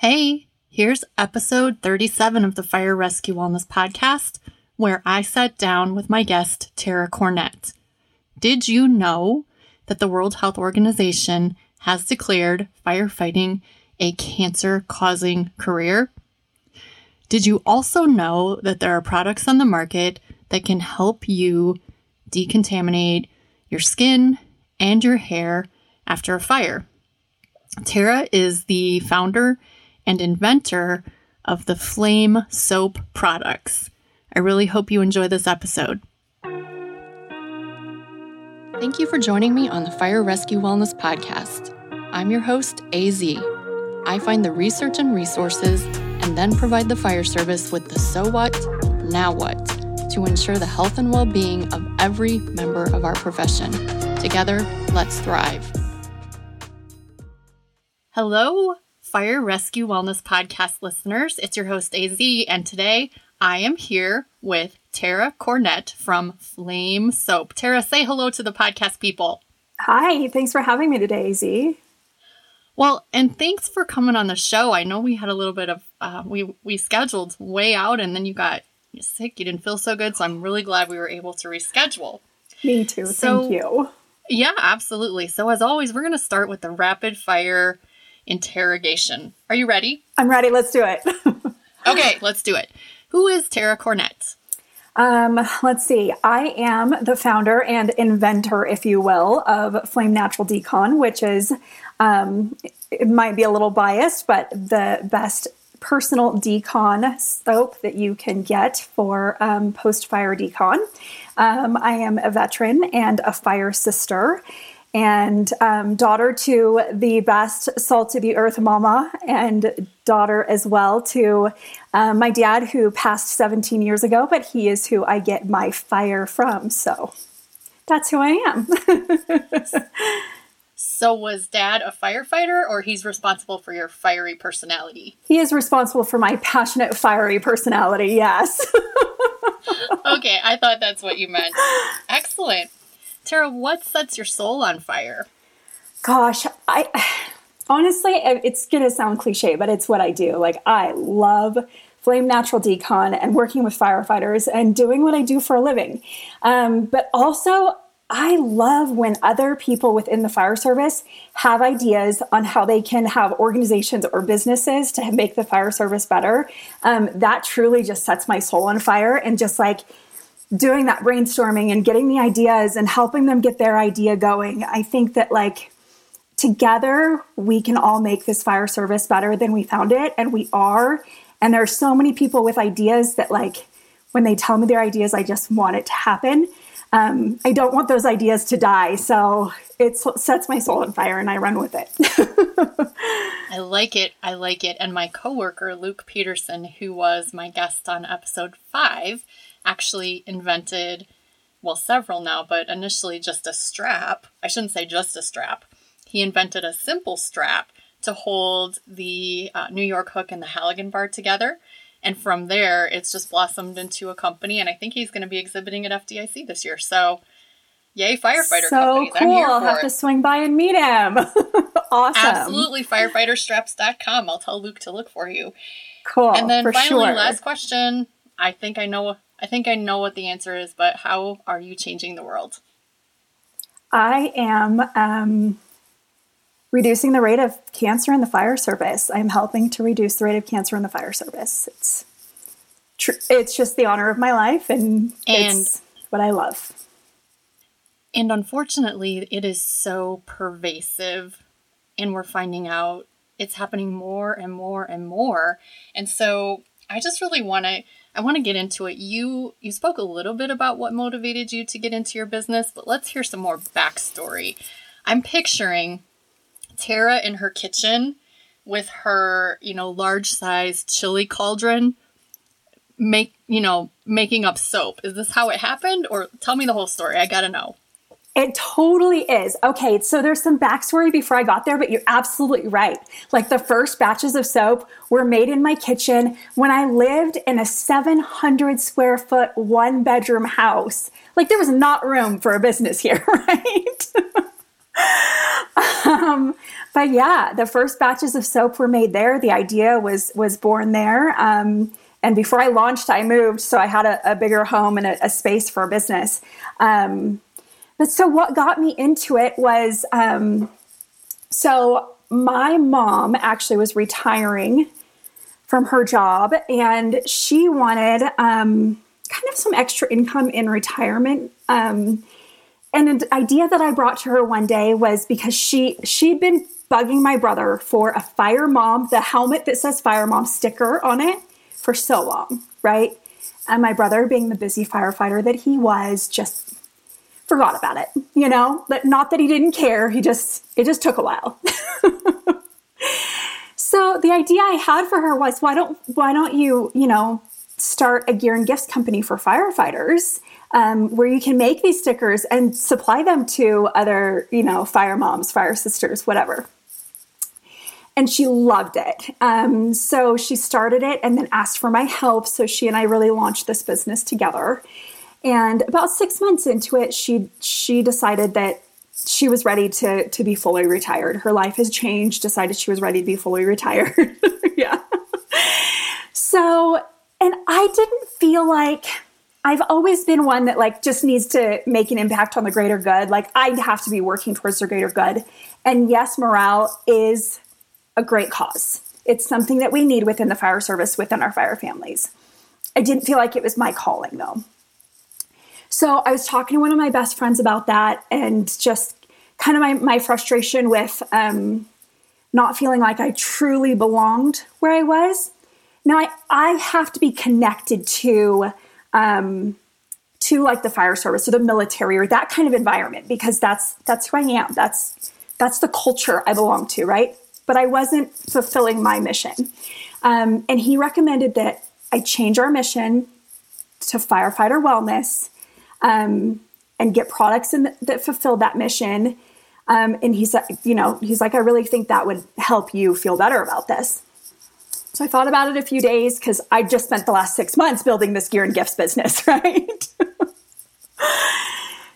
Hey, here's episode 37 of the Fire Rescue Wellness Podcast, where I sat down with my guest, Tara Cornett. Did you know that the World Health Organization has declared firefighting a cancer causing career? Did you also know that there are products on the market that can help you decontaminate your skin and your hair after a fire? Tara is the founder and inventor of the Flame Soap products. I really hope you enjoy this episode. Thank you for joining me on the Fire Rescue Wellness Podcast. I'm your host, AZ. I find the research and resources and then provide the fire service with the so what, now what to ensure the health and well being of every member of our profession. Together, let's thrive. Hello, Fire Rescue Wellness Podcast listeners. It's your host, AZ, and today I am here with Tara Cornett from Flame Soap. Tara, say hello to the podcast people. Hi, thanks for having me today, AZ. Well, and thanks for coming on the show. I know we had a little bit of uh, we we scheduled way out, and then you got sick. You didn't feel so good, so I'm really glad we were able to reschedule. Me too. So, Thank you. Yeah, absolutely. So as always, we're going to start with the rapid fire interrogation. Are you ready? I'm ready. Let's do it. okay, let's do it. Who is Tara Cornett? Um, let's see. I am the founder and inventor, if you will, of Flame Natural Decon, which is, um, it might be a little biased, but the best personal decon soap that you can get for um, post fire decon. Um, I am a veteran and a fire sister and um, daughter to the best salt of the earth mama, and daughter as well to uh, my dad, who passed 17 years ago, but he is who I get my fire from. So that's who I am. so, was dad a firefighter, or he's responsible for your fiery personality? He is responsible for my passionate, fiery personality, yes. okay, I thought that's what you meant. Excellent. Tara, what sets your soul on fire? Gosh, I honestly, it's going to sound cliche, but it's what I do. Like, I love Flame Natural Decon and working with firefighters and doing what I do for a living. Um, but also, I love when other people within the fire service have ideas on how they can have organizations or businesses to make the fire service better. Um, that truly just sets my soul on fire and just like doing that brainstorming and getting the ideas and helping them get their idea going. I think that like together we can all make this fire service better than we found it and we are. And there are so many people with ideas that like when they tell me their ideas, I just want it to happen. Um, I don't want those ideas to die. So it sets my soul on fire and I run with it. I like it. I like it. And my coworker, Luke Peterson, who was my guest on episode five, actually invented, well, several now, but initially just a strap. I shouldn't say just a strap. He invented a simple strap to hold the uh, New York hook and the Halligan bar together. And from there, it's just blossomed into a company. And I think he's going to be exhibiting at FDIC this year. So, yay, firefighter so companies. cool. I'll have it. to swing by and meet him. awesome. Absolutely. Firefighterstraps.com. I'll tell Luke to look for you. Cool. And then finally, sure. last question. I think I know I think I know what the answer is, but how are you changing the world? I am um, reducing the rate of cancer in the fire service. I'm helping to reduce the rate of cancer in the fire service. It's tr- it's just the honor of my life, and, and it's what I love. And unfortunately, it is so pervasive, and we're finding out it's happening more and more and more. And so, I just really want to I want to get into it. You you spoke a little bit about what motivated you to get into your business, but let's hear some more backstory. I'm picturing Tara in her kitchen with her, you know, large sized chili cauldron make, you know, making up soap. Is this how it happened or tell me the whole story? I got to know. It totally is. Okay, so there's some backstory before I got there, but you're absolutely right. Like the first batches of soap were made in my kitchen when I lived in a 700 square foot, one bedroom house. Like there was not room for a business here, right? um, but yeah, the first batches of soap were made there. The idea was was born there. Um, and before I launched, I moved, so I had a, a bigger home and a, a, space for a business. Um, but so what got me into it was um, so my mom actually was retiring from her job, and she wanted um, kind of some extra income in retirement. Um, and an idea that I brought to her one day was because she she'd been bugging my brother for a fire mom, the helmet that says fire mom sticker on it for so long, right? And my brother, being the busy firefighter that he was, just forgot about it, you know? But not that he didn't care, he just it just took a while. so the idea I had for her was why don't why don't you, you know, start a gear and gifts company for firefighters um, where you can make these stickers and supply them to other, you know, fire moms, fire sisters, whatever. And she loved it. Um, so she started it and then asked for my help. So she and I really launched this business together. And about six months into it, she she decided that she was ready to to be fully retired. Her life has changed. Decided she was ready to be fully retired. yeah. So, and I didn't feel like I've always been one that like just needs to make an impact on the greater good. Like I have to be working towards the greater good. And yes, morale is a great cause. It's something that we need within the fire service, within our fire families. I didn't feel like it was my calling though. So I was talking to one of my best friends about that and just kind of my, my frustration with um, not feeling like I truly belonged where I was. Now I, I have to be connected to um, to like the fire service or the military or that kind of environment because that's that's who I am. That's that's the culture I belong to, right? But I wasn't fulfilling my mission. Um, and he recommended that I change our mission to firefighter wellness um, and get products in the, that fulfill that mission. Um, and he's, you know, he's like, I really think that would help you feel better about this. So I thought about it a few days because I just spent the last six months building this gear and gifts business, right?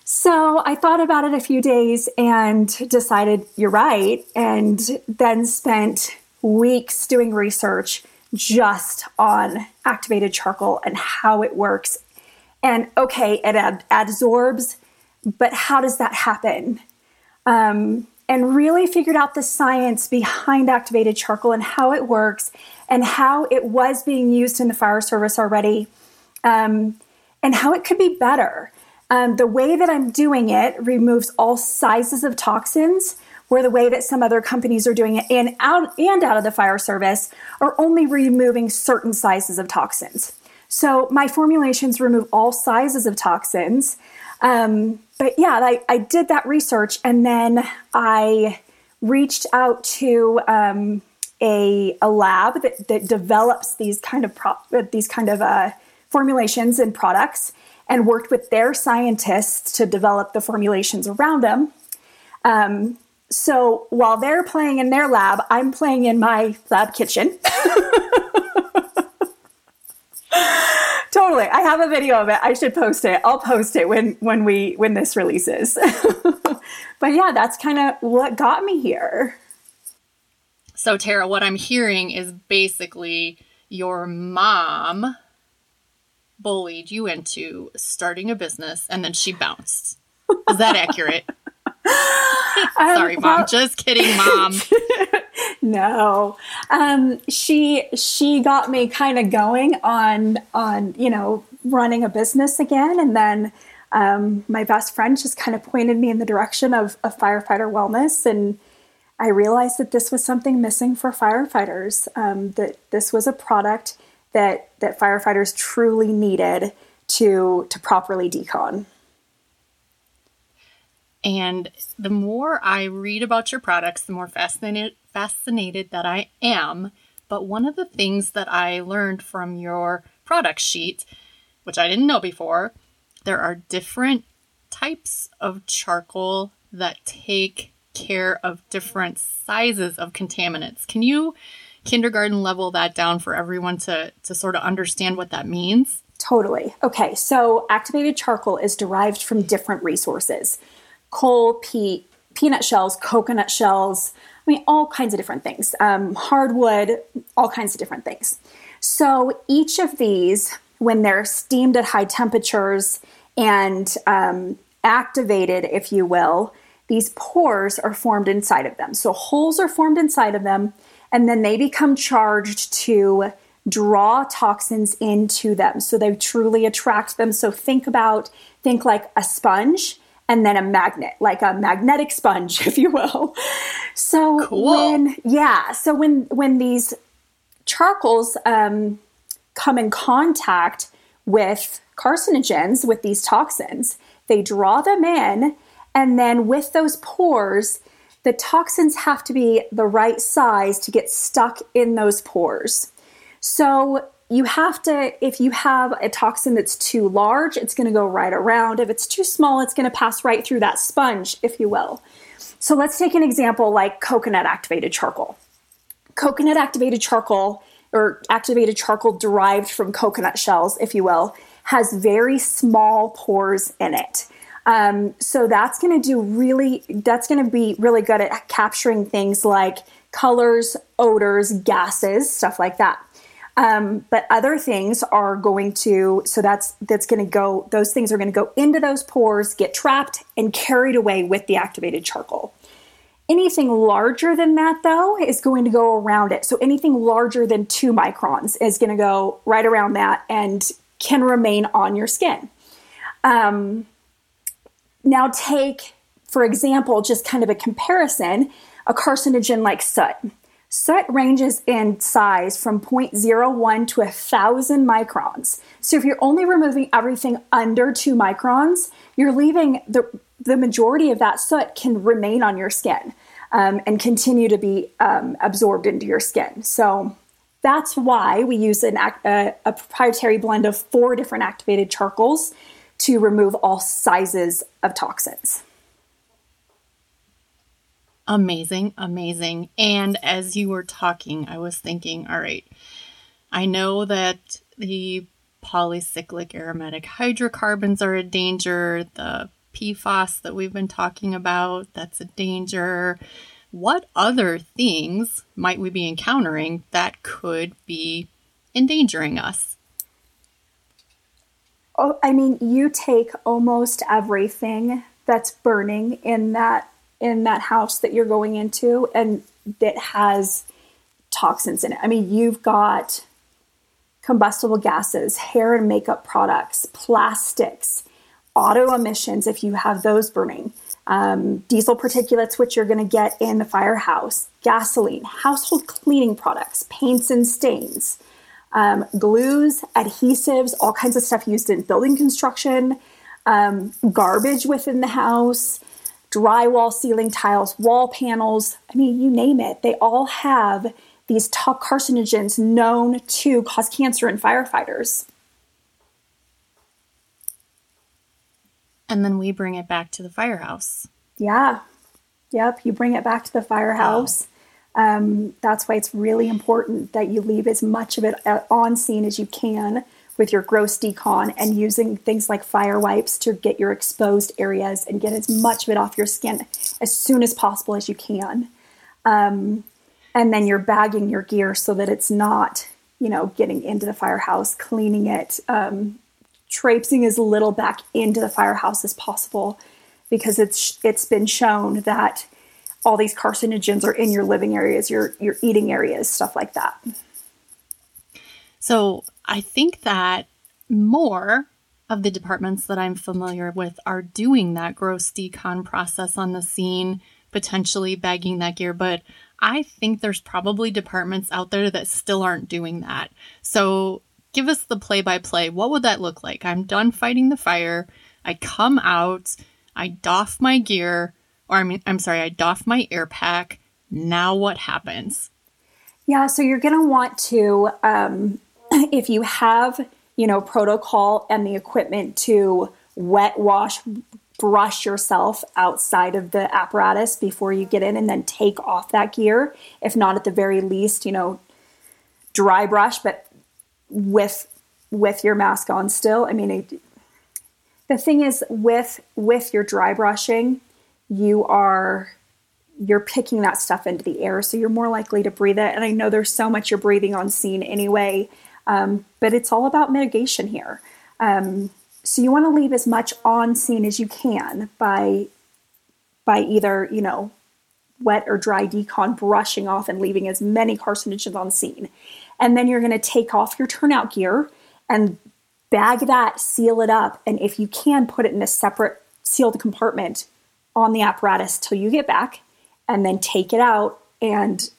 so I thought about it a few days and decided you're right. And then spent weeks doing research just on activated charcoal and how it works. And okay, it ad- absorbs, but how does that happen? Um, and really figured out the science behind activated charcoal and how it works and how it was being used in the fire service already um, and how it could be better. Um, the way that I'm doing it removes all sizes of toxins, where the way that some other companies are doing it in out and out of the fire service are only removing certain sizes of toxins. So my formulations remove all sizes of toxins. Um, but yeah, I, I, did that research and then I reached out to um, a, a lab that, that develops these kind of pro- these kind of uh, formulations and products and worked with their scientists to develop the formulations around them. Um, so while they're playing in their lab, I'm playing in my lab kitchen. I have a video of it. I should post it. I'll post it when when we when this releases. but yeah, that's kind of what got me here. So, Tara, what I'm hearing is basically your mom bullied you into starting a business and then she bounced. Is that accurate? Sorry, um, mom. Well, Just kidding, mom. no. Um, she she got me kind of going on on, you know, running a business again and then um, my best friend just kind of pointed me in the direction of, of firefighter wellness and I realized that this was something missing for firefighters. Um, that this was a product that that firefighters truly needed to to properly decon. And the more I read about your products, the more fascinated fascinated that I am. But one of the things that I learned from your product sheet, which I didn't know before, there are different types of charcoal that take care of different sizes of contaminants. Can you kindergarten level that down for everyone to, to sort of understand what that means? Totally. Okay, so activated charcoal is derived from different resources coal, peat, peanut shells, coconut shells, I mean, all kinds of different things, um, hardwood, all kinds of different things. So each of these, when they're steamed at high temperatures and um, activated, if you will, these pores are formed inside of them. So holes are formed inside of them, and then they become charged to draw toxins into them. So they truly attract them. So think about, think like a sponge and then a magnet, like a magnetic sponge, if you will. So cool. when yeah, so when when these charcoals um, come in contact with carcinogens, with these toxins, they draw them in, and then with those pores, the toxins have to be the right size to get stuck in those pores. So you have to, if you have a toxin that's too large, it's going to go right around. If it's too small, it's going to pass right through that sponge, if you will. So let's take an example like coconut activated charcoal. Coconut activated charcoal, or activated charcoal derived from coconut shells, if you will, has very small pores in it. Um, so that's going to do really, that's going to be really good at capturing things like colors, odors, gases, stuff like that. Um, but other things are going to, so that's that's going to go. Those things are going to go into those pores, get trapped, and carried away with the activated charcoal. Anything larger than that, though, is going to go around it. So anything larger than two microns is going to go right around that and can remain on your skin. Um, now, take, for example, just kind of a comparison a carcinogen like soot. Soot ranges in size from 0.01 to 1,000 microns. So if you're only removing everything under two microns, you're leaving the, the majority of that soot can remain on your skin um, and continue to be um, absorbed into your skin. So that's why we use an, a, a proprietary blend of four different activated charcoals to remove all sizes of toxins. Amazing, amazing. And as you were talking, I was thinking, all right, I know that the polycyclic aromatic hydrocarbons are a danger, the PFAS that we've been talking about, that's a danger. What other things might we be encountering that could be endangering us? Oh, I mean, you take almost everything that's burning in that in that house that you're going into and that has toxins in it. I mean, you've got combustible gases, hair and makeup products, plastics, auto emissions if you have those burning, um, diesel particulates, which you're going to get in the firehouse, gasoline, household cleaning products, paints and stains, um, glues, adhesives, all kinds of stuff used in building construction, um, garbage within the house, drywall, ceiling tiles, wall panels. I mean, you name it. They all have these top carcinogens known to cause cancer in firefighters. And then we bring it back to the firehouse. Yeah. Yep. You bring it back to the firehouse. Wow. Um, that's why it's really important that you leave as much of it uh, on scene as you can with your gross decon and using things like fire wipes to get your exposed areas and get as much of it off your skin as soon as possible as you can. Um, and then you're bagging your gear so that it's not, you know, getting into the firehouse, cleaning it, um, traipsing as little back into the firehouse as possible because it's it's been shown that all these carcinogens are in your living areas, your your eating areas, stuff like that. So I think that more of the departments that I'm familiar with are doing that gross decon process on the scene, potentially bagging that gear, but I think there's probably departments out there that still aren't doing that. So give us the play by play. What would that look like? I'm done fighting the fire. I come out, I doff my gear, or I mean, I'm sorry, I doff my air pack. Now what happens? Yeah, so you're going to want to um, if you have, you know, protocol and the equipment to wet wash, brush yourself outside of the apparatus before you get in and then take off that gear. If not at the very least, you know, dry brush, but with with your mask on still. I mean, it, the thing is with with your dry brushing, you are you're picking that stuff into the air, so you're more likely to breathe it. And I know there's so much you're breathing on scene anyway, um, but it's all about mitigation here. Um, so you want to leave as much on scene as you can by by either you know wet or dry decon brushing off and leaving as many carcinogens on scene. And then you're going to take off your turnout gear and bag that, seal it up, and if you can, put it in a separate sealed compartment on the apparatus till you get back, and then take it out and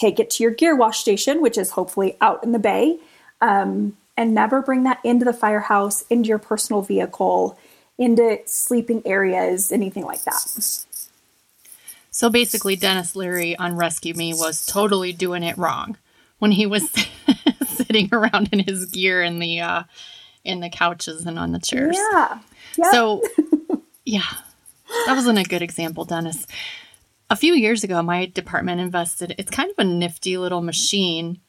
take it to your gear wash station, which is hopefully out in the bay, um, and never bring that into the firehouse, into your personal vehicle, into sleeping areas, anything like that. So basically, Denis Leary on Rescue Me was totally doing it wrong when he was sitting around in his gear in the uh, in the couches and on the chairs. Yeah. Yep. So, yeah, that wasn't a good example, Denis. A few years ago, my department invested. It's kind of a nifty little machine.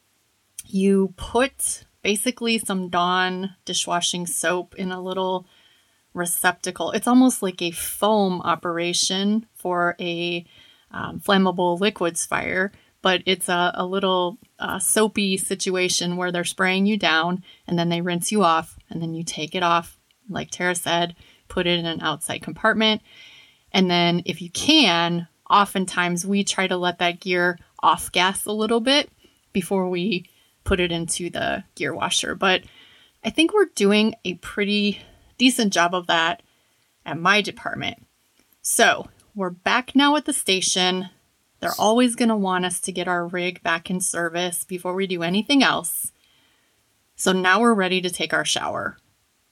You put basically some Dawn dishwashing soap in a little receptacle. It's almost like a foam operation for a um, flammable liquids fire, but it's a, a little uh, soapy situation where they're spraying you down and then they rinse you off and then you take it off, like Tara said, put it in an outside compartment. And then if you can, oftentimes we try to let that gear off gas a little bit before we put it into the gear washer. But I think we're doing a pretty decent job of that at my department. So we're back now at the station. They're always going to want us to get our rig back in service before we do anything else. So now we're ready to take our shower.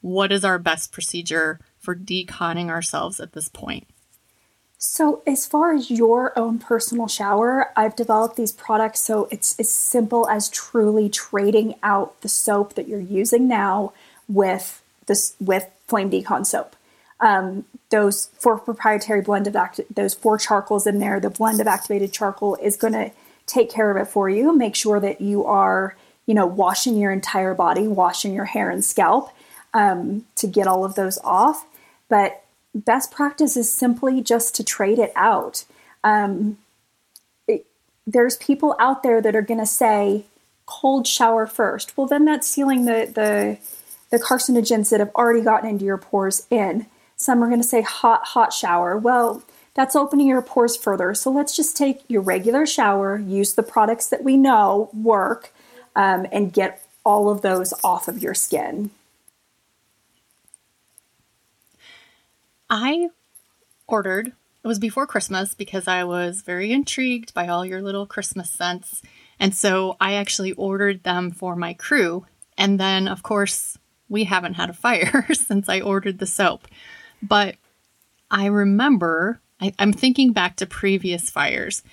What is our best procedure for deconning ourselves at this point? So, as far as your own personal shower, I've developed these products so it's as simple as truly trading out the soap that you're using now with this with flame decon soap. Um, those four proprietary blend of act- those four charcoals in there, the blend of activated charcoal is going to take care of it for you. Make sure that you are, you know, washing your entire body, washing your hair and scalp um, to get all of those off. But best practice is simply just to trade it out. Um, it, there's people out there that are going to say cold shower first. Well, then that's sealing the the the carcinogens that have already gotten into your pores in. Some are going to say hot, hot shower. Well, that's opening your pores further. So let's just take your regular shower, use the products that we know work, um, and get all of those off of your skin. I ordered, it was before Christmas because I was very intrigued by all your little Christmas scents. And so I actually ordered them for my crew. And then, of course, we haven't had a fire since I ordered the soap. But I remember, I, I'm thinking back to previous fires,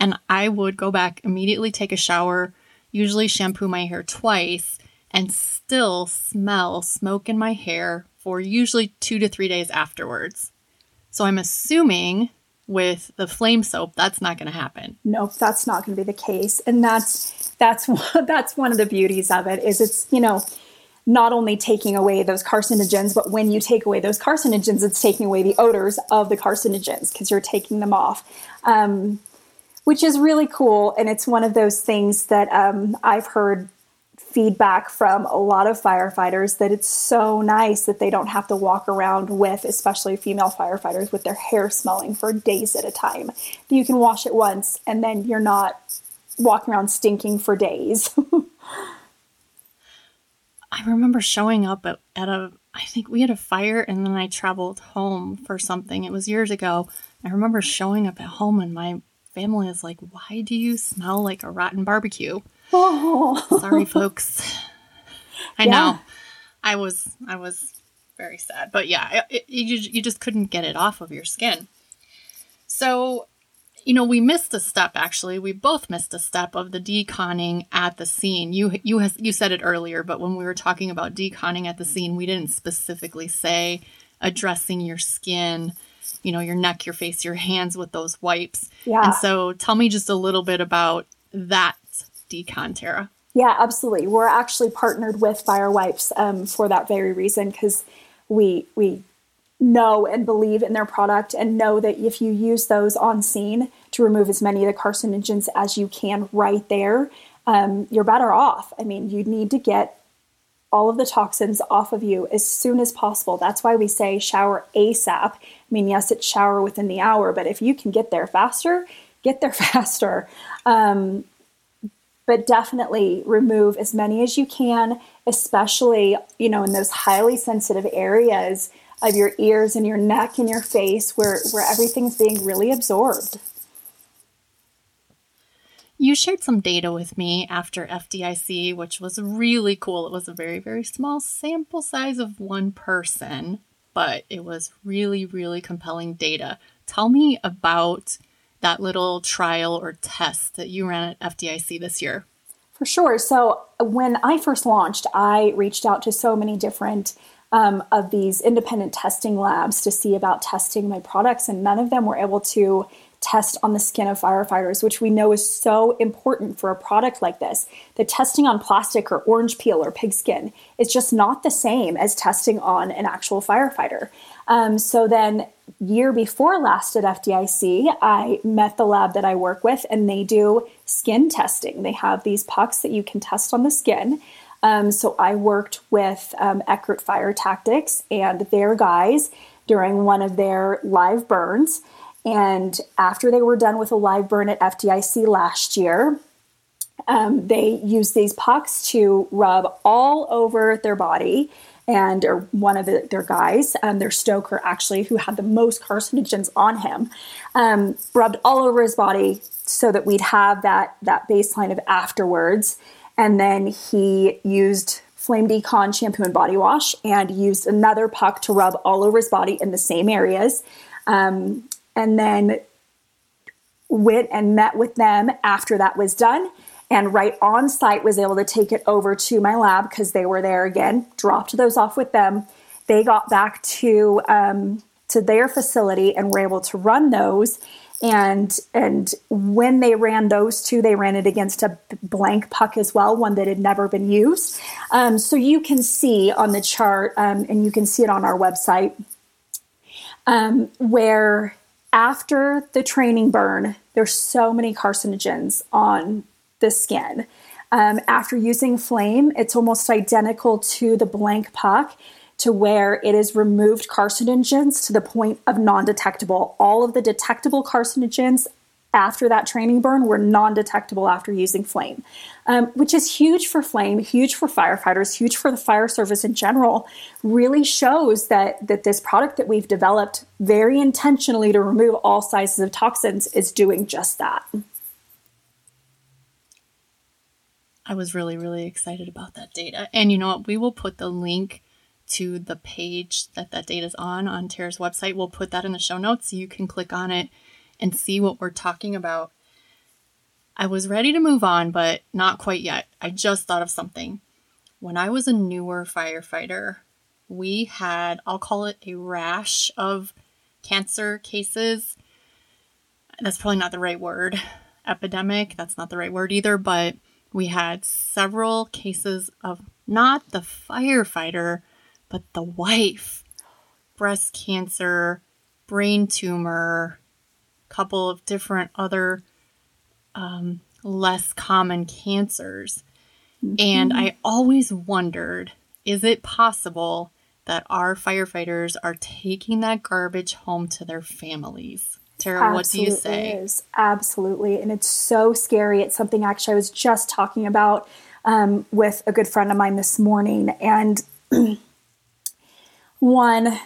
and I would go back, immediately take a shower, usually shampoo my hair twice, and still smell smoke in my hair for usually two to three days afterwards. So I'm assuming with the flame soap that's not going to happen. Nope, that's not going to be the case. And that's that's that's one of the beauties of it is it's, you know, not only taking away those carcinogens, but when you take away those carcinogens, it's taking away the odors of the carcinogens because you're taking them off, um, which is really cool. And it's one of those things that um, I've heard feedback from a lot of firefighters that it's so nice that they don't have to walk around with, especially female firefighters, with their hair smelling for days at a time. You can wash it once and then you're not walking around stinking for days. I remember showing up at, at a, I think we had a fire and then I traveled home for something. It was years ago. I remember showing up at home and my family is like, why do you smell like a rotten barbecue? Oh. Sorry, folks. I yeah. know. I was, I was very sad, but yeah, it, it, you, you just couldn't get it off of your skin. So you know, we missed a step actually. We both missed a step of the deconning at the scene. You you has, you said it earlier, but when we were talking about deconning at the scene, we didn't specifically say addressing your skin, you know, your neck, your face, your hands with those wipes. Yeah. And so tell me just a little bit about that Yeah, absolutely. We're actually partnered with Fire Wipes um, for that very reason because we we know and believe in their product and know that if you use those on scene to remove as many of the carcinogens as you can right there, um, you're better off. I mean, you need to get all of the toxins off of you as soon as possible. That's why we say shower ASAP. I mean, yes, it's shower within the hour, but if you can get there faster, get there faster. Um, but definitely remove as many as you can, especially, you know, in those highly sensitive areas of your ears and your neck and your face where, where everything's being really absorbed. You shared some data with me after FDIC, which was really cool. It was a very, very small sample size of one person, but it was really, really compelling data. Tell me about that little trial or test that you ran at FDIC this year. For sure. So, when I first launched, I reached out to so many different um, of these independent testing labs to see about testing my products, and none of them were able to test on the skin of firefighters, which we know is so important for a product like this. The testing on plastic or orange peel or pig skin is just not the same as testing on an actual firefighter. Um, so then, year before last at FDIC, I met the lab that I work with, and they do skin testing. They have these pucks that you can test on the skin. Um, so I worked with um, Eckert Fire Tactics and their guys during one of their live burns. And after they were done with a live burn at FDIC last year, um, they used these pucks to rub all over their body. And or one of the, their guys, um, their stoker actually, who had the most carcinogens on him, um, rubbed all over his body so that we'd have that that baseline of afterwards. And then he used Flame Decon shampoo and body wash and used another puck to rub all over his body in the same areas. Um, and then went and met with them after that was done and right on site was able to take it over to my lab because they were there again dropped those off with them. They got back to um, to their facility and were able to run those. And and when they ran those two they ran it against a blank puck as well one that had never been used. Um, so you can see on the chart um, and you can see it on our website um, where after the training burn, there's so many carcinogens on the skin. Um, after using flame, it's almost identical to the blank puck to where it has removed carcinogens to the point of non detectable. All of the detectable carcinogens after that training burn were non detectable after using flame, um, which is huge for flame, huge for firefighters, huge for the fire service in general. Really shows that, that this product that we've developed very intentionally to remove all sizes of toxins is doing just that. I was really, really excited about that data. And you know what? We will put the link to the page that that data is on on Tara's website. We'll put that in the show notes so you can click on it and see what we're talking about. I was ready to move on, but not quite yet. I just thought of something. When I was a newer firefighter, we had, I'll call it a rash of cancer cases. That's probably not the right word. Epidemic, that's not the right word either, but we had several cases of not the firefighter, but the wife. Breast cancer, brain tumor, couple of different other um, less common cancers. Mm-hmm. And I always wondered is it possible that our firefighters are taking that garbage home to their families? Tara, what do you say? Is. Absolutely. And it's so scary. It's something actually I was just talking about um, with a good friend of mine this morning. And one,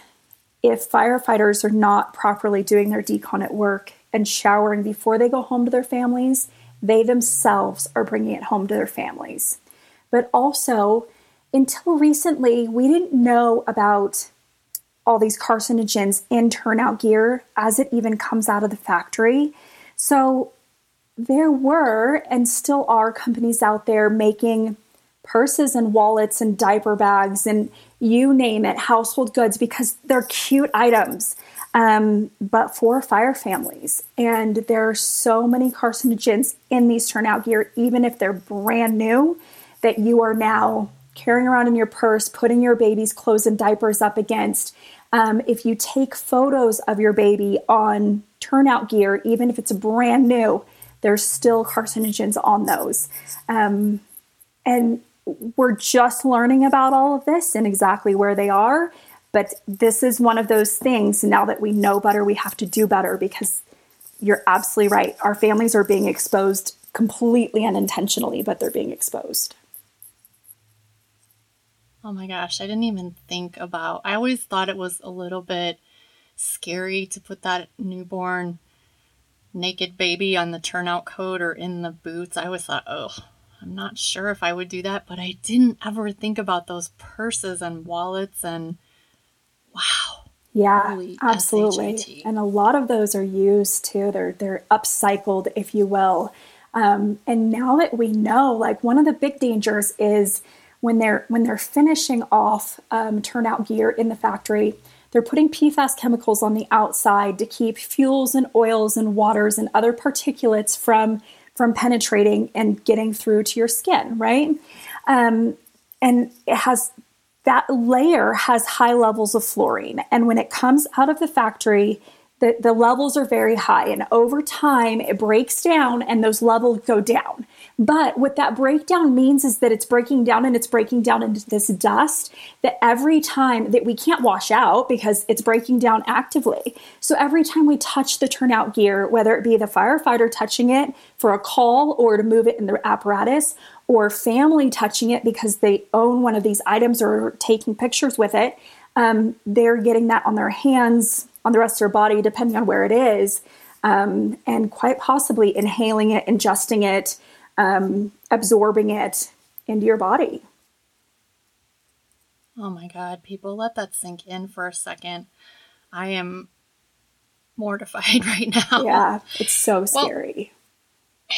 if firefighters are not properly doing their decon at work, and showering before they go home to their families, they themselves are bringing it home to their families. But also, until recently, we didn't know about all these carcinogens in turnout gear as it even comes out of the factory. So, there were and still are companies out there making purses and wallets and diaper bags and you name it, household goods, because they're cute items um, but for fire families. And there are so many carcinogens in these turnout gear, even if they're brand new, that you are now carrying around in your purse, putting your baby's clothes and diapers up against. Um, if you take photos of your baby on turnout gear, even if it's brand new, there's still carcinogens on those. Um, and we're just learning about all of this and exactly where they are. But this is one of those things now that we know better, we have to do better because you're absolutely right. Our families are being exposed completely unintentionally, but they're being exposed. Oh my gosh, I didn't even think about. I always thought it was a little bit scary to put that newborn naked baby on the turnout coat or in the boots. I always thought, oh, I'm not sure if I would do that, but I didn't ever think about those purses and wallets and wow. Yeah, absolutely. SHIT. And a lot of those are used too. They're they're upcycled, if you will. Um, and now that we know, like one of the big dangers is when they're when they're finishing off um, turnout gear in the factory, they're putting PFAS chemicals on the outside to keep fuels and oils and waters and other particulates from from penetrating and getting through to your skin, right? Um, and it has that layer has high levels of fluorine. And when it comes out of the factory, the, the levels are very high. And over time, it breaks down and those levels go down. But what that breakdown means is that it's breaking down and it's breaking down into this dust that every time that we can't wash out because it's breaking down actively. So every time we touch the turnout gear, whether it be the firefighter touching it for a call or to move it in the apparatus, or family touching it because they own one of these items or taking pictures with it, um, they're getting that on their hands, on the rest of your body, depending on where it is, um, and quite possibly inhaling it, ingesting it, um, absorbing it into your body. Oh my God, people, let that sink in for a second. I am mortified right now. Yeah, it's so scary. Well,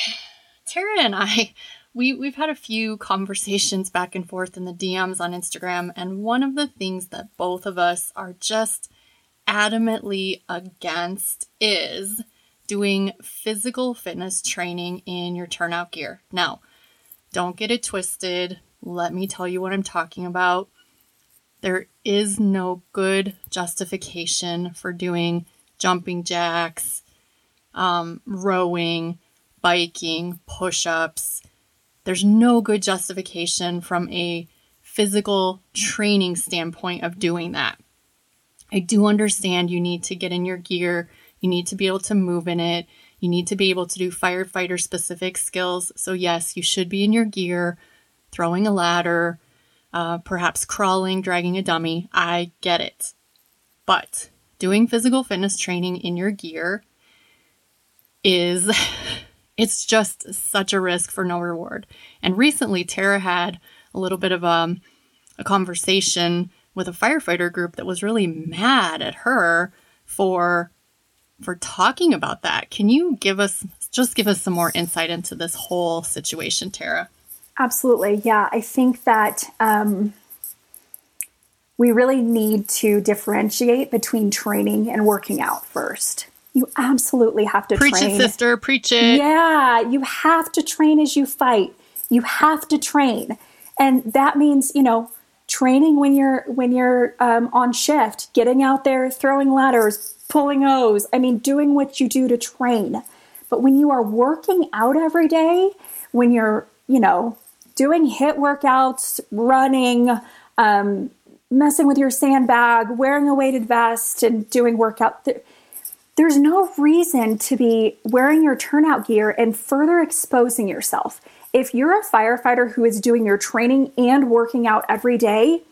Tara and I, we, we've had a few conversations back and forth in the DMs on Instagram, and one of the things that both of us are just adamantly against is doing physical fitness training in your turnout gear. Now, don't get it twisted. Let me tell you what I'm talking about. There is no good justification for doing jumping jacks, um, rowing, biking, push ups. There's no good justification from a physical training standpoint of doing that. I do understand you need to get in your gear you need to be able to move in it. You need to be able to do firefighter specific skills. So, yes, you should be in your gear, throwing a ladder, uh, perhaps crawling, dragging a dummy. I get it. But doing physical fitness training in your gear is it's just such a risk for no reward. And recently Tara had a little bit of um, a conversation with a firefighter group that was really mad at her for for talking about that. Can you give us just give us some more insight into this whole situation, Tara? Absolutely. Yeah, I think that um, we really need to differentiate between training and working out first. You absolutely have to preach train. it, sister. Preach it. Yeah, you have to train as you fight. You have to train, and that means you know training when you're when you're um, on shift, getting out there, throwing ladders, pulling O's. I mean, doing what you do to train. But when you are working out every day, when you're, you know, doing HIIT workouts, running, um, messing with your sandbag, wearing a weighted vest, and doing workout, there's no reason to be wearing your turnout gear and further exposing yourself. If you're a firefighter who is doing your training and working out every day,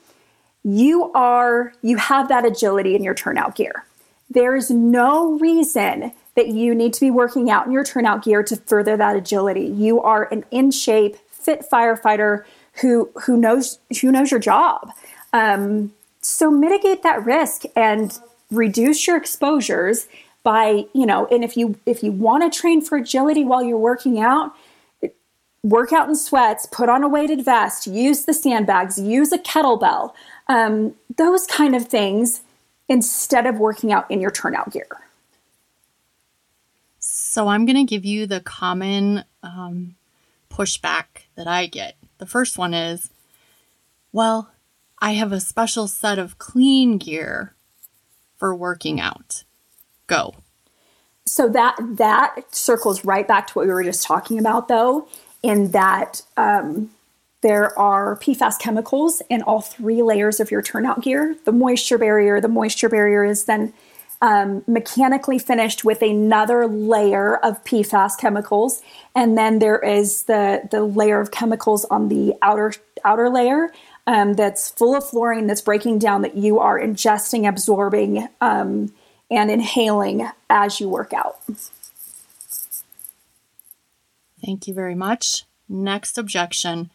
you are you have that agility in your turnout gear. There's no reason that you need to be working out in your turnout gear to further that agility. You are an in shape, fit firefighter who who knows who knows your job. Um, so mitigate that risk and reduce your exposures by you know. And if you if you want to train for agility while you're working out, work out in sweats, put on a weighted vest, use the sandbags, use a kettlebell. Um, those kind of things instead of working out in your turnout gear. So I'm going to give you the common um, pushback that I get. The first one is, well, I have a special set of clean gear for working out? Go. So that that circles right back to what we were just talking about, though, in that um, there are PFAS chemicals in all three layers of your turnout gear. The moisture barrier, the moisture barrier is then um, mechanically finished with another layer of PFAS chemicals, and then there is the the layer of chemicals on the outer outer layer um, that's full of fluorine that's breaking down that you are ingesting, absorbing, um, and inhaling as you work out. Thank you very much. Next objection.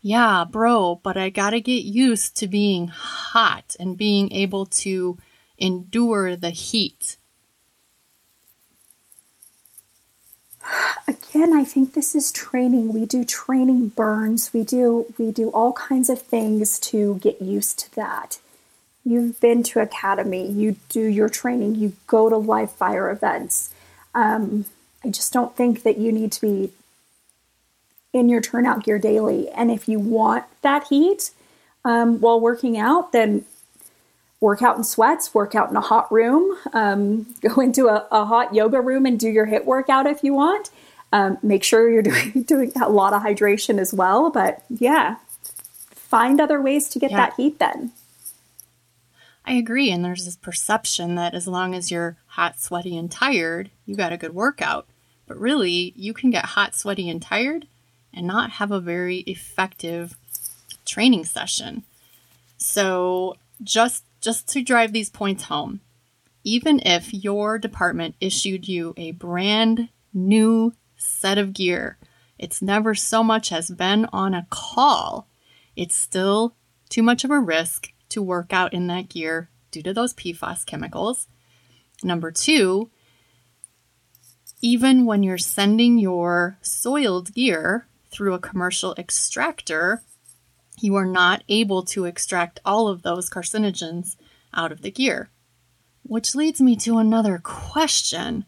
Yeah, bro, but I gotta get used to being hot and being able to endure the heat. Again, I think this is training. We do training burns. We do we do all kinds of things to get used to that. You've been to academy. You do your training. You go to live fire events. Um, I just don't think that you need to be in your turnout gear daily. And if you want that heat um, while working out, then work out in sweats, work out in a hot room, um, go into a, a, hot yoga room and do your HIIT workout if you want. Um, make sure you're doing, doing a lot of hydration as well. But yeah, find other ways to get yeah. that heat then. I agree. And there's this perception that as long as you're hot, sweaty, and tired, you got a good workout. But really, you can get hot, sweaty, and tired and not have a very effective training session. So, just just to drive these points home, even if your department issued you a brand new set of gear, it's never so much as been on a call. It's still too much of a risk to work out in that gear due to those PFAS chemicals. Number two, even when you're sending your soiled gear through a commercial extractor, you are not able to extract all of those carcinogens out of the gear. Which leads me to another question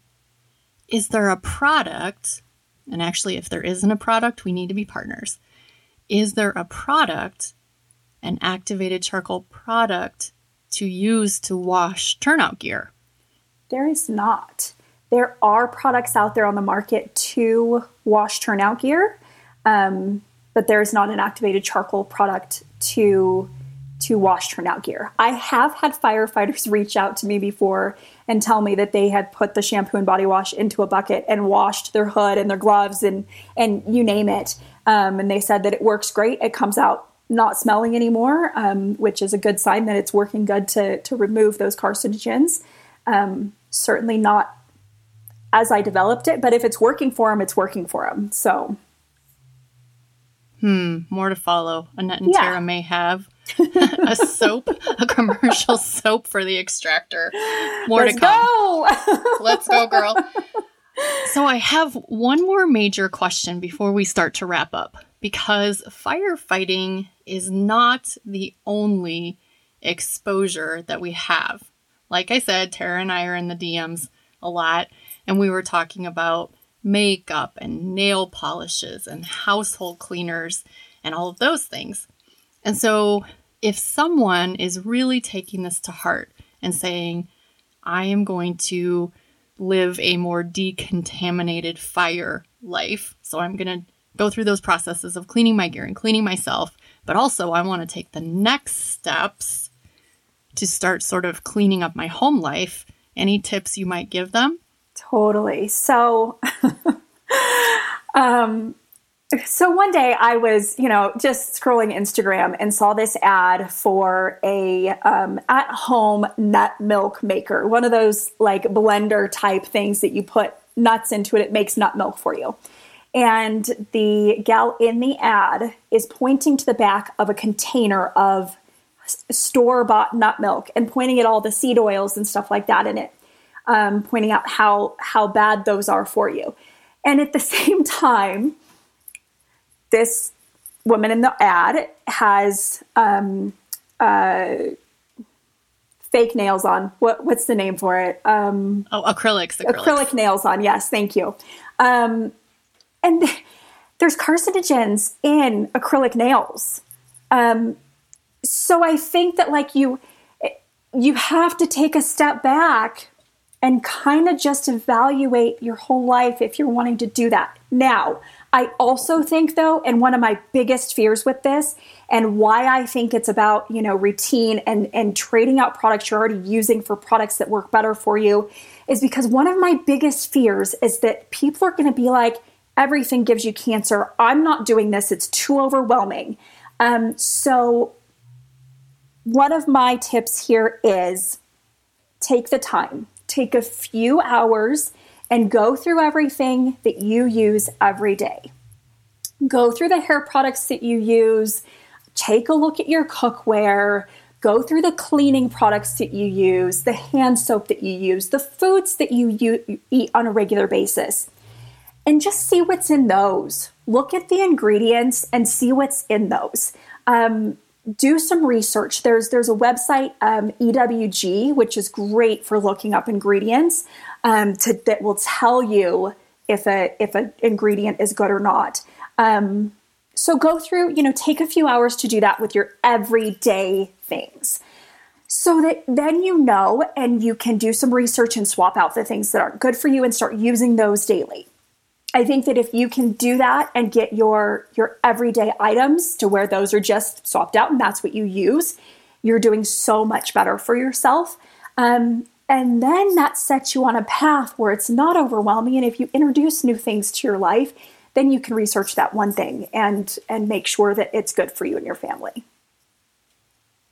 Is there a product, and actually, if there isn't a product, we need to be partners. Is there a product, an activated charcoal product, to use to wash turnout gear? There is not. There are products out there on the market to wash turnout gear, um, but there is not an activated charcoal product to to wash turnout gear. I have had firefighters reach out to me before and tell me that they had put the shampoo and body wash into a bucket and washed their hood and their gloves and and you name it. Um, and they said that it works great. It comes out not smelling anymore, um, which is a good sign that it's working good to to remove those carcinogens. Um, certainly not as I developed it, but if it's working for them, it's working for them. So. Hmm, more to follow. Annette and yeah. Tara may have a soap, a commercial soap for the extractor. More to come. Let's to come. Go! Let's go, girl. So I have one more major question before we start to wrap up because firefighting is not the only exposure that we have. Like I said, Tara and I are in the DMs a lot, and we were talking about makeup and nail polishes and household cleaners and all of those things. And so, if someone is really taking this to heart and saying, I am going to live a more decontaminated fire life, so I'm going to go through those processes of cleaning my gear and cleaning myself, but also I want to take the next steps to start sort of cleaning up my home life. Any tips you might give them? Totally. So, um, so one day I was, you know, just scrolling Instagram and saw this ad for a um, at-home nut milk maker, one of those like blender type things that you put nuts into it. It makes nut milk for you. And the gal in the ad is pointing to the back of a container of store bought nut milk and pointing at all the seed oils and stuff like that in it um, pointing out how how bad those are for you. And at the same time, this woman in the ad has um, uh, fake nails on. What what's the name for it? Um, oh, acrylics, acrylics. Acrylic nails on. Yes, thank you. Um, and there's carcinogens in acrylic nails. Um, so I think that like you you have to take a step back and kind of just evaluate your whole life if you're wanting to do that. Now, I also think though, and one of my biggest fears with this and why I think it's about, you know, routine and and trading out products you're already using for products that work better for you is because one of my biggest fears is that people are going to be like everything gives you cancer. I'm not doing this. It's too overwhelming. Um, so one of my tips here is take the time. Take a few hours and go through everything that you use every day. Go through the hair products that you use, take a look at your cookware, go through the cleaning products that you use, the hand soap that you use, the foods that you, you eat on a regular basis, and just see what's in those. Look at the ingredients and see what's in those. Um, do some research. There's there's a website um, EWG which is great for looking up ingredients um, to, that will tell you if a if an ingredient is good or not. Um, so go through, you know, take a few hours to do that with your everyday things. So that then you know and you can do some research and swap out the things that aren't good for you and start using those daily. I think that if you can do that and get your your everyday items to where those are just swapped out and that's what you use, you're doing so much better for yourself. Um, and then that sets you on a path where it's not overwhelming. And if you introduce new things to your life, then you can research that one thing and and make sure that it's good for you and your family.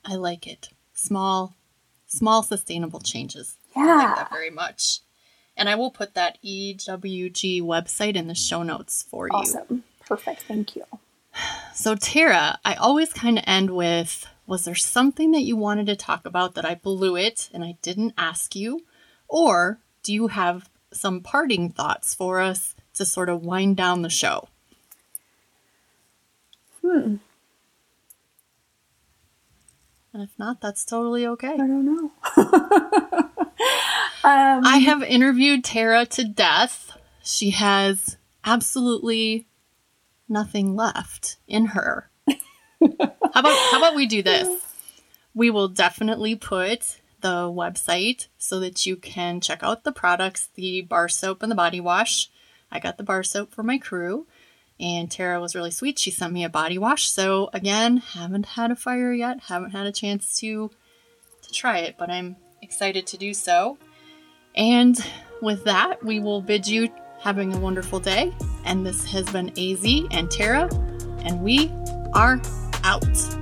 I like it. Small, small sustainable changes. Yeah. I like that very much. And I will put that EWG website in the show notes for you. Awesome. Perfect. Thank you. So, Tara, I always kind of end with Was there something that you wanted to talk about that I blew it and I didn't ask you? Or do you have some parting thoughts for us to sort of wind down the show? Hmm. And if not, that's totally okay. I don't know. um, I have interviewed Tara to death. She has absolutely nothing left in her. how about how about we do this? We will definitely put the website so that you can check out the products, the bar soap and the body wash. I got the bar soap for my crew. And Tara was really sweet. She sent me a body wash. So again, haven't had a fire yet, haven't had a chance to to try it, but I'm excited to do so. And with that, we will bid you having a wonderful day. And this has been AZ and Tara, and we are out.